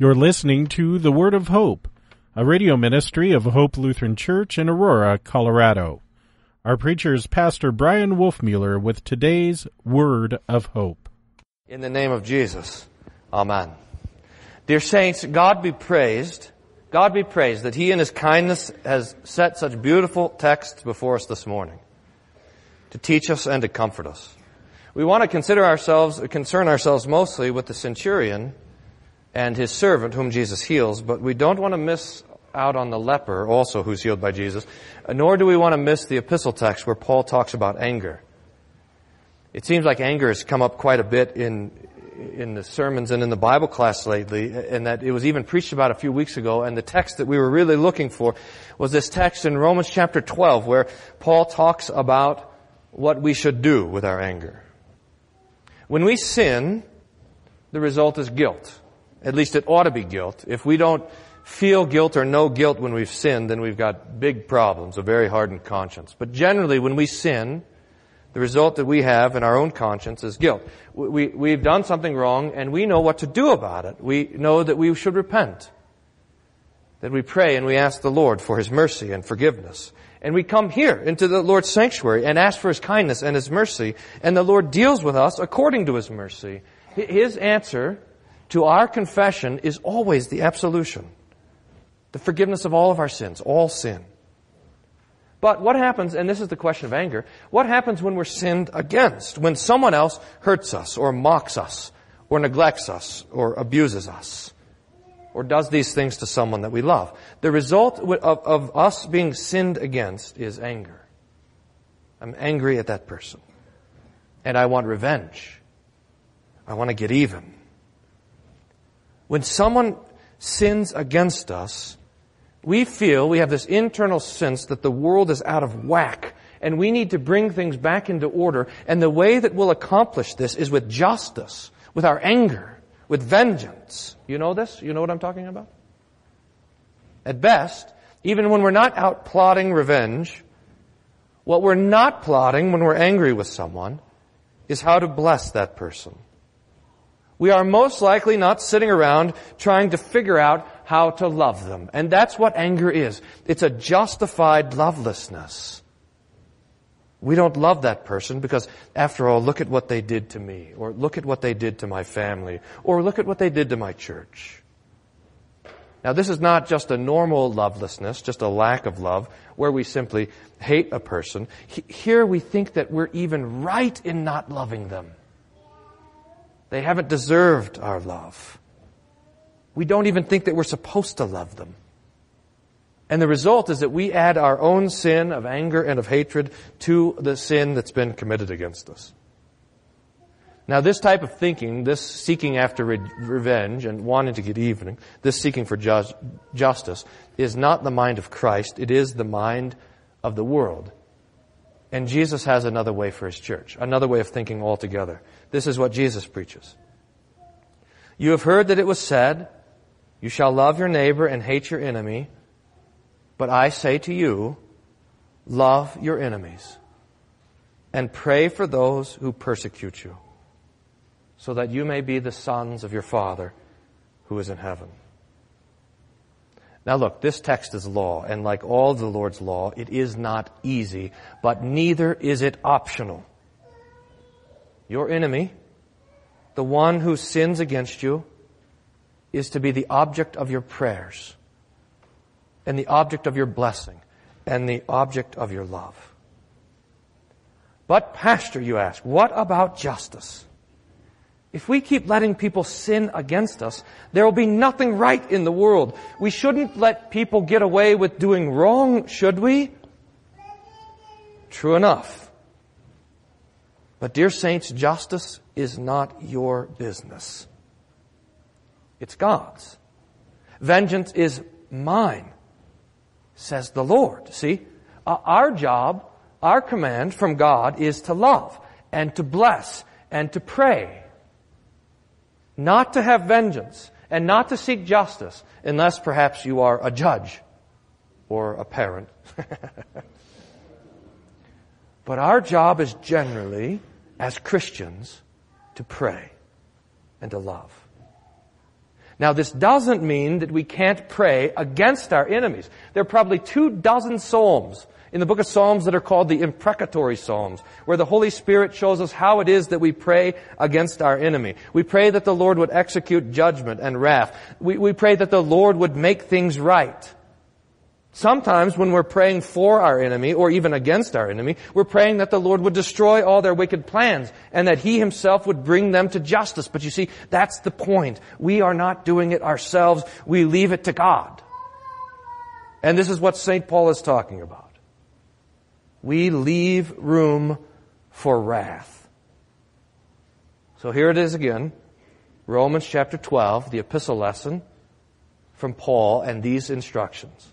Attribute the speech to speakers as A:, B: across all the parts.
A: You're listening to The Word of Hope, a radio ministry of Hope Lutheran Church in Aurora, Colorado. Our preacher is Pastor Brian Wolfmueller with today's Word of Hope.
B: In the name of Jesus, Amen. Dear saints, God be praised. God be praised that He in His kindness has set such beautiful texts before us this morning to teach us and to comfort us. We want to consider ourselves, concern ourselves mostly with the centurion and his servant whom Jesus heals, but we don't want to miss out on the leper also who's healed by Jesus, nor do we want to miss the epistle text where Paul talks about anger. It seems like anger has come up quite a bit in, in the sermons and in the Bible class lately, and that it was even preached about a few weeks ago, and the text that we were really looking for was this text in Romans chapter 12 where Paul talks about what we should do with our anger. When we sin, the result is guilt. At least it ought to be guilt. If we don't feel guilt or know guilt when we've sinned, then we've got big problems, a very hardened conscience. But generally, when we sin, the result that we have in our own conscience is guilt. We, we, have done something wrong and we know what to do about it. We know that we should repent. That we pray and we ask the Lord for His mercy and forgiveness. And we come here into the Lord's sanctuary and ask for His kindness and His mercy. And the Lord deals with us according to His mercy. His answer to our confession is always the absolution. The forgiveness of all of our sins, all sin. But what happens, and this is the question of anger, what happens when we're sinned against? When someone else hurts us, or mocks us, or neglects us, or abuses us? or does these things to someone that we love. The result of, of us being sinned against is anger. I'm angry at that person. And I want revenge. I want to get even. When someone sins against us, we feel we have this internal sense that the world is out of whack and we need to bring things back into order. And the way that we'll accomplish this is with justice, with our anger with vengeance. You know this? You know what I'm talking about? At best, even when we're not out plotting revenge, what we're not plotting when we're angry with someone is how to bless that person. We are most likely not sitting around trying to figure out how to love them. And that's what anger is. It's a justified lovelessness. We don't love that person because, after all, look at what they did to me, or look at what they did to my family, or look at what they did to my church. Now, this is not just a normal lovelessness, just a lack of love, where we simply hate a person. Here we think that we're even right in not loving them. They haven't deserved our love. We don't even think that we're supposed to love them. And the result is that we add our own sin of anger and of hatred to the sin that's been committed against us. Now, this type of thinking, this seeking after re- revenge and wanting to get even, this seeking for ju- justice, is not the mind of Christ. It is the mind of the world. And Jesus has another way for his church, another way of thinking altogether. This is what Jesus preaches. You have heard that it was said, You shall love your neighbor and hate your enemy. But I say to you, love your enemies and pray for those who persecute you, so that you may be the sons of your Father who is in heaven. Now look, this text is law, and like all the Lord's law, it is not easy, but neither is it optional. Your enemy, the one who sins against you, is to be the object of your prayers and the object of your blessing and the object of your love. But, Pastor, you ask, what about justice? If we keep letting people sin against us, there will be nothing right in the world. We shouldn't let people get away with doing wrong, should we? True enough. But dear saints, justice is not your business. It's God's. Vengeance is mine says the Lord. See, uh, our job, our command from God is to love and to bless and to pray. Not to have vengeance and not to seek justice unless perhaps you are a judge or a parent. but our job is generally, as Christians, to pray and to love. Now this doesn't mean that we can't pray against our enemies. There are probably two dozen psalms in the book of Psalms that are called the imprecatory Psalms, where the Holy Spirit shows us how it is that we pray against our enemy. We pray that the Lord would execute judgment and wrath. We, we pray that the Lord would make things right. Sometimes when we're praying for our enemy or even against our enemy, we're praying that the Lord would destroy all their wicked plans and that He Himself would bring them to justice. But you see, that's the point. We are not doing it ourselves. We leave it to God. And this is what St. Paul is talking about. We leave room for wrath. So here it is again. Romans chapter 12, the epistle lesson from Paul and these instructions.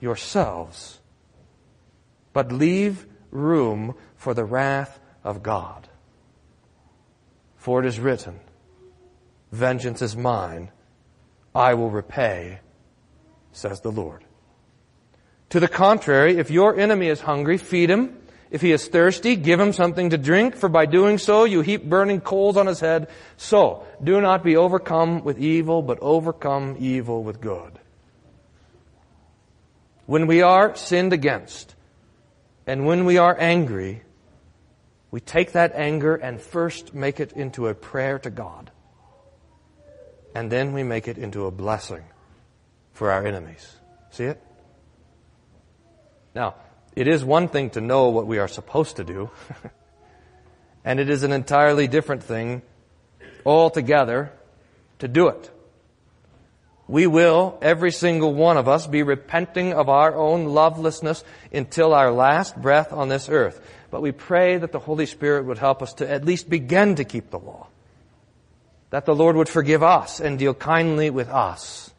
B: yourselves, but leave room for the wrath of God. For it is written, Vengeance is mine, I will repay, says the Lord. To the contrary, if your enemy is hungry, feed him. If he is thirsty, give him something to drink, for by doing so you heap burning coals on his head. So, do not be overcome with evil, but overcome evil with good. When we are sinned against, and when we are angry, we take that anger and first make it into a prayer to God. And then we make it into a blessing for our enemies. See it? Now, it is one thing to know what we are supposed to do, and it is an entirely different thing altogether to do it. We will, every single one of us, be repenting of our own lovelessness until our last breath on this earth. But we pray that the Holy Spirit would help us to at least begin to keep the law. That the Lord would forgive us and deal kindly with us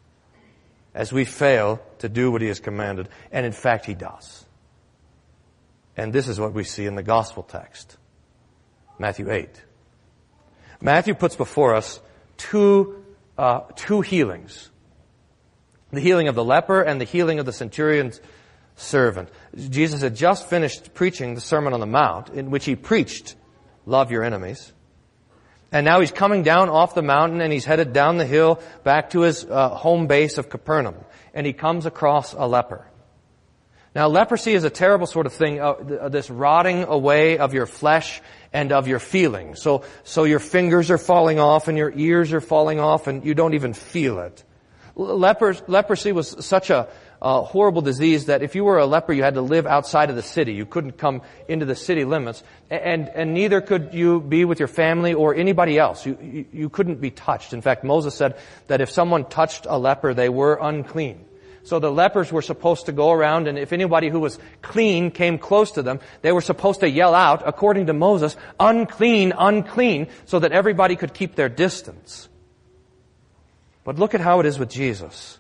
B: as we fail to do what He has commanded. And in fact, He does. And this is what we see in the gospel text. Matthew 8. Matthew puts before us two, uh, two healings the healing of the leper and the healing of the centurion's servant. Jesus had just finished preaching the Sermon on the Mount in which he preached, love your enemies. And now he's coming down off the mountain and he's headed down the hill back to his uh, home base of Capernaum. And he comes across a leper. Now leprosy is a terrible sort of thing, uh, this rotting away of your flesh and of your feelings. So, so your fingers are falling off and your ears are falling off and you don't even feel it. Leprosy was such a uh, horrible disease that if you were a leper, you had to live outside of the city. You couldn't come into the city limits, and and neither could you be with your family or anybody else. You, you you couldn't be touched. In fact, Moses said that if someone touched a leper, they were unclean. So the lepers were supposed to go around, and if anybody who was clean came close to them, they were supposed to yell out, according to Moses, "Unclean, unclean," so that everybody could keep their distance. But look at how it is with Jesus.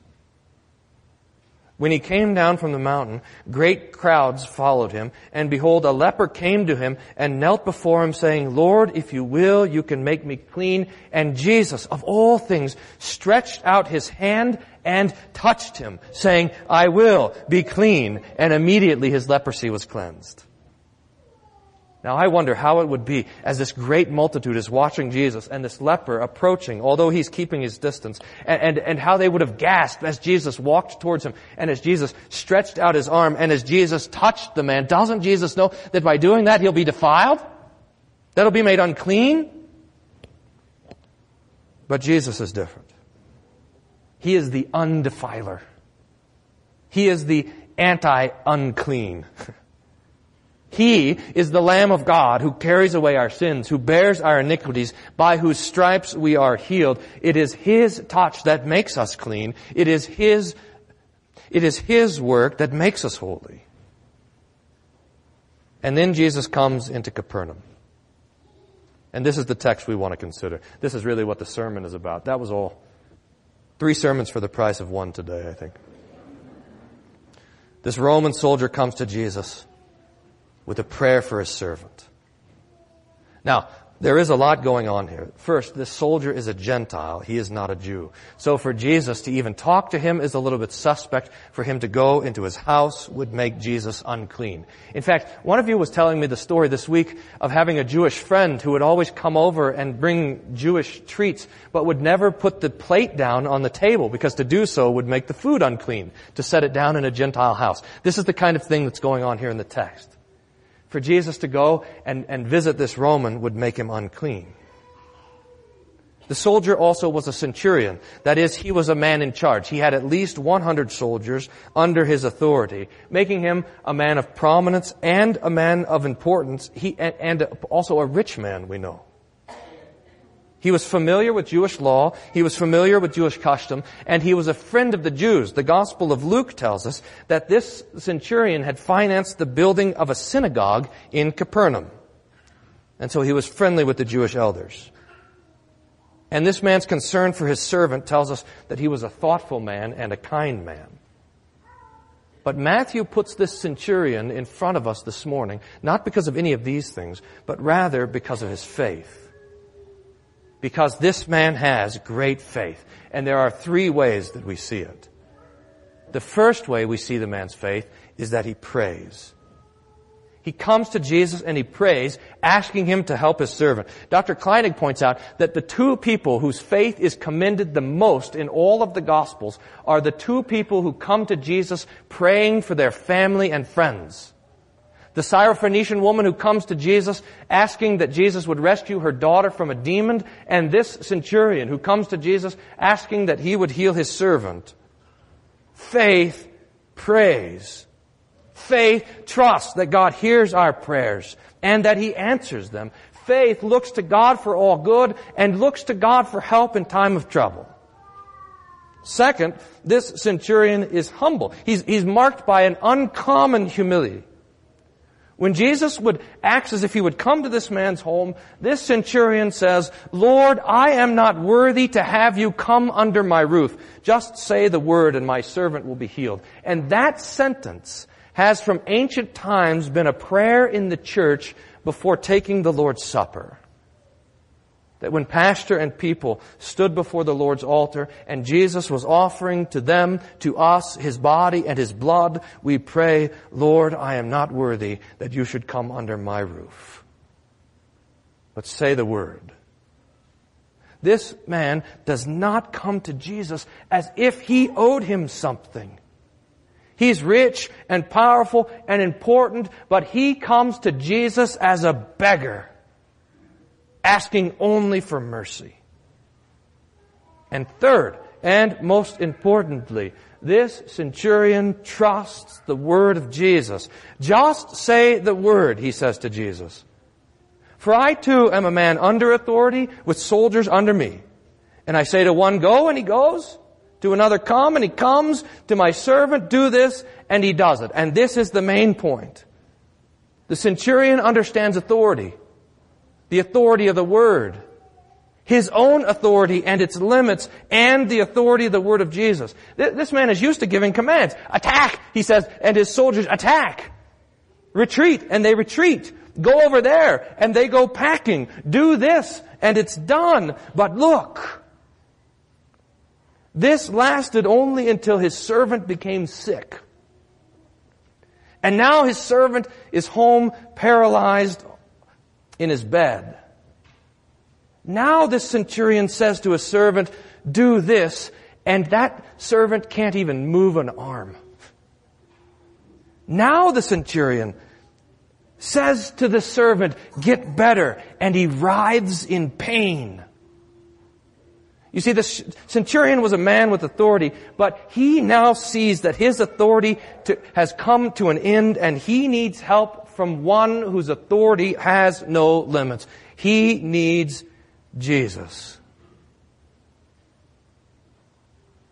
B: When he came down from the mountain, great crowds followed him, and behold, a leper came to him and knelt before him saying, Lord, if you will, you can make me clean. And Jesus, of all things, stretched out his hand and touched him, saying, I will be clean. And immediately his leprosy was cleansed. Now I wonder how it would be as this great multitude is watching Jesus and this leper approaching, although he's keeping his distance, and, and, and, how they would have gasped as Jesus walked towards him and as Jesus stretched out his arm and as Jesus touched the man. Doesn't Jesus know that by doing that he'll be defiled? That'll be made unclean? But Jesus is different. He is the undefiler. He is the anti-unclean. He is the Lamb of God who carries away our sins, who bears our iniquities, by whose stripes we are healed. It is His touch that makes us clean. It is His, it is His work that makes us holy. And then Jesus comes into Capernaum. And this is the text we want to consider. This is really what the sermon is about. That was all Three sermons for the price of one today, I think. This Roman soldier comes to Jesus with a prayer for his servant. Now, there is a lot going on here. First, this soldier is a Gentile. He is not a Jew. So for Jesus to even talk to him is a little bit suspect. For him to go into his house would make Jesus unclean. In fact, one of you was telling me the story this week of having a Jewish friend who would always come over and bring Jewish treats, but would never put the plate down on the table because to do so would make the food unclean, to set it down in a Gentile house. This is the kind of thing that's going on here in the text for Jesus to go and, and visit this Roman would make him unclean. The soldier also was a centurion. That is, he was a man in charge. He had at least 100 soldiers under his authority, making him a man of prominence and a man of importance, he, and, and also a rich man, we know. He was familiar with Jewish law, he was familiar with Jewish custom, and he was a friend of the Jews. The Gospel of Luke tells us that this centurion had financed the building of a synagogue in Capernaum. And so he was friendly with the Jewish elders. And this man's concern for his servant tells us that he was a thoughtful man and a kind man. But Matthew puts this centurion in front of us this morning, not because of any of these things, but rather because of his faith. Because this man has great faith. And there are three ways that we see it. The first way we see the man's faith is that he prays. He comes to Jesus and he prays, asking him to help his servant. Dr. Kleinig points out that the two people whose faith is commended the most in all of the Gospels are the two people who come to Jesus praying for their family and friends. The Syrophoenician woman who comes to Jesus asking that Jesus would rescue her daughter from a demon, and this centurion who comes to Jesus asking that he would heal his servant. Faith prays. Faith trusts that God hears our prayers and that He answers them. Faith looks to God for all good and looks to God for help in time of trouble. Second, this centurion is humble. He's, he's marked by an uncommon humility. When Jesus would act as if he would come to this man's home, this centurion says, Lord, I am not worthy to have you come under my roof. Just say the word and my servant will be healed. And that sentence has from ancient times been a prayer in the church before taking the Lord's Supper. That when pastor and people stood before the Lord's altar and Jesus was offering to them, to us, His body and His blood, we pray, Lord, I am not worthy that you should come under my roof. But say the word. This man does not come to Jesus as if he owed him something. He's rich and powerful and important, but he comes to Jesus as a beggar asking only for mercy. And third, and most importantly, this centurion trusts the word of Jesus. Just say the word, he says to Jesus. For I too am a man under authority with soldiers under me. And I say to one, go, and he goes. To another, come, and he comes. To my servant, do this, and he does it. And this is the main point. The centurion understands authority the authority of the Word, his own authority and its limits, and the authority of the Word of Jesus. This man is used to giving commands. Attack, he says, and his soldiers attack. Retreat, and they retreat. Go over there, and they go packing. Do this, and it's done. But look, this lasted only until his servant became sick. And now his servant is home paralyzed in his bed. Now this centurion says to a servant, do this, and that servant can't even move an arm. Now the centurion says to the servant, get better, and he writhes in pain. You see, the centurion was a man with authority, but he now sees that his authority to, has come to an end and he needs help from one whose authority has no limits. He needs Jesus.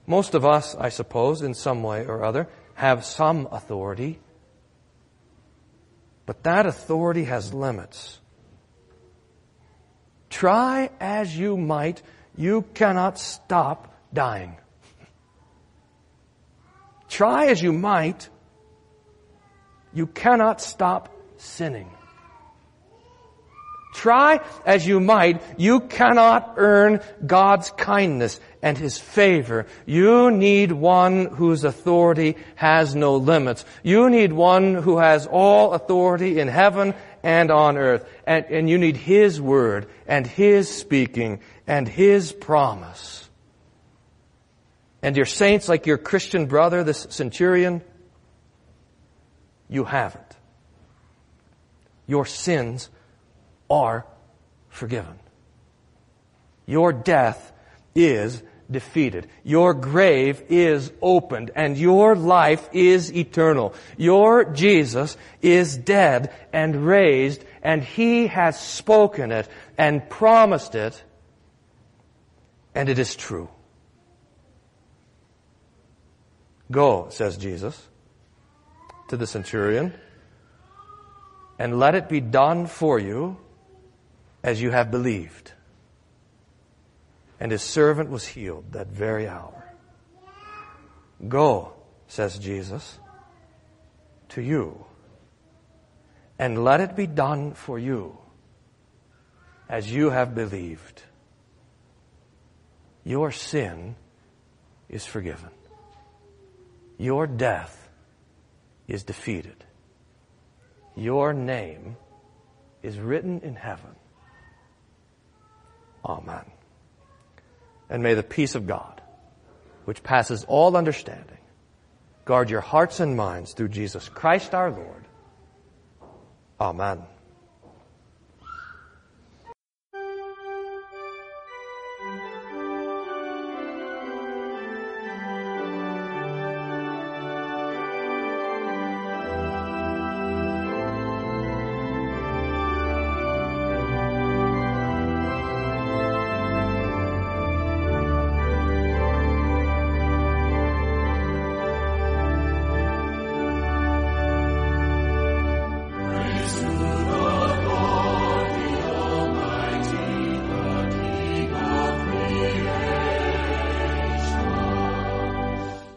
B: Most of us, I suppose, in some way or other, have some authority. But that authority has limits. Try as you might, you cannot stop dying. Try as you might, you cannot stop sinning. Try as you might, you cannot earn God's kindness and His favor. You need one whose authority has no limits. You need one who has all authority in heaven and on earth. And, and you need His word and His speaking and His promise. And your saints, like your Christian brother, this centurion, you haven't. Your sins are forgiven. Your death is defeated. Your grave is opened and your life is eternal. Your Jesus is dead and raised and he has spoken it and promised it and it is true. Go, says Jesus to the centurion, and let it be done for you as you have believed. And his servant was healed that very hour. Go, says Jesus, to you, and let it be done for you as you have believed. Your sin is forgiven. Your death is defeated. Your name is written in heaven Amen. And may the peace of God, which passes all understanding, guard your hearts and minds through Jesus Christ our Lord. Amen.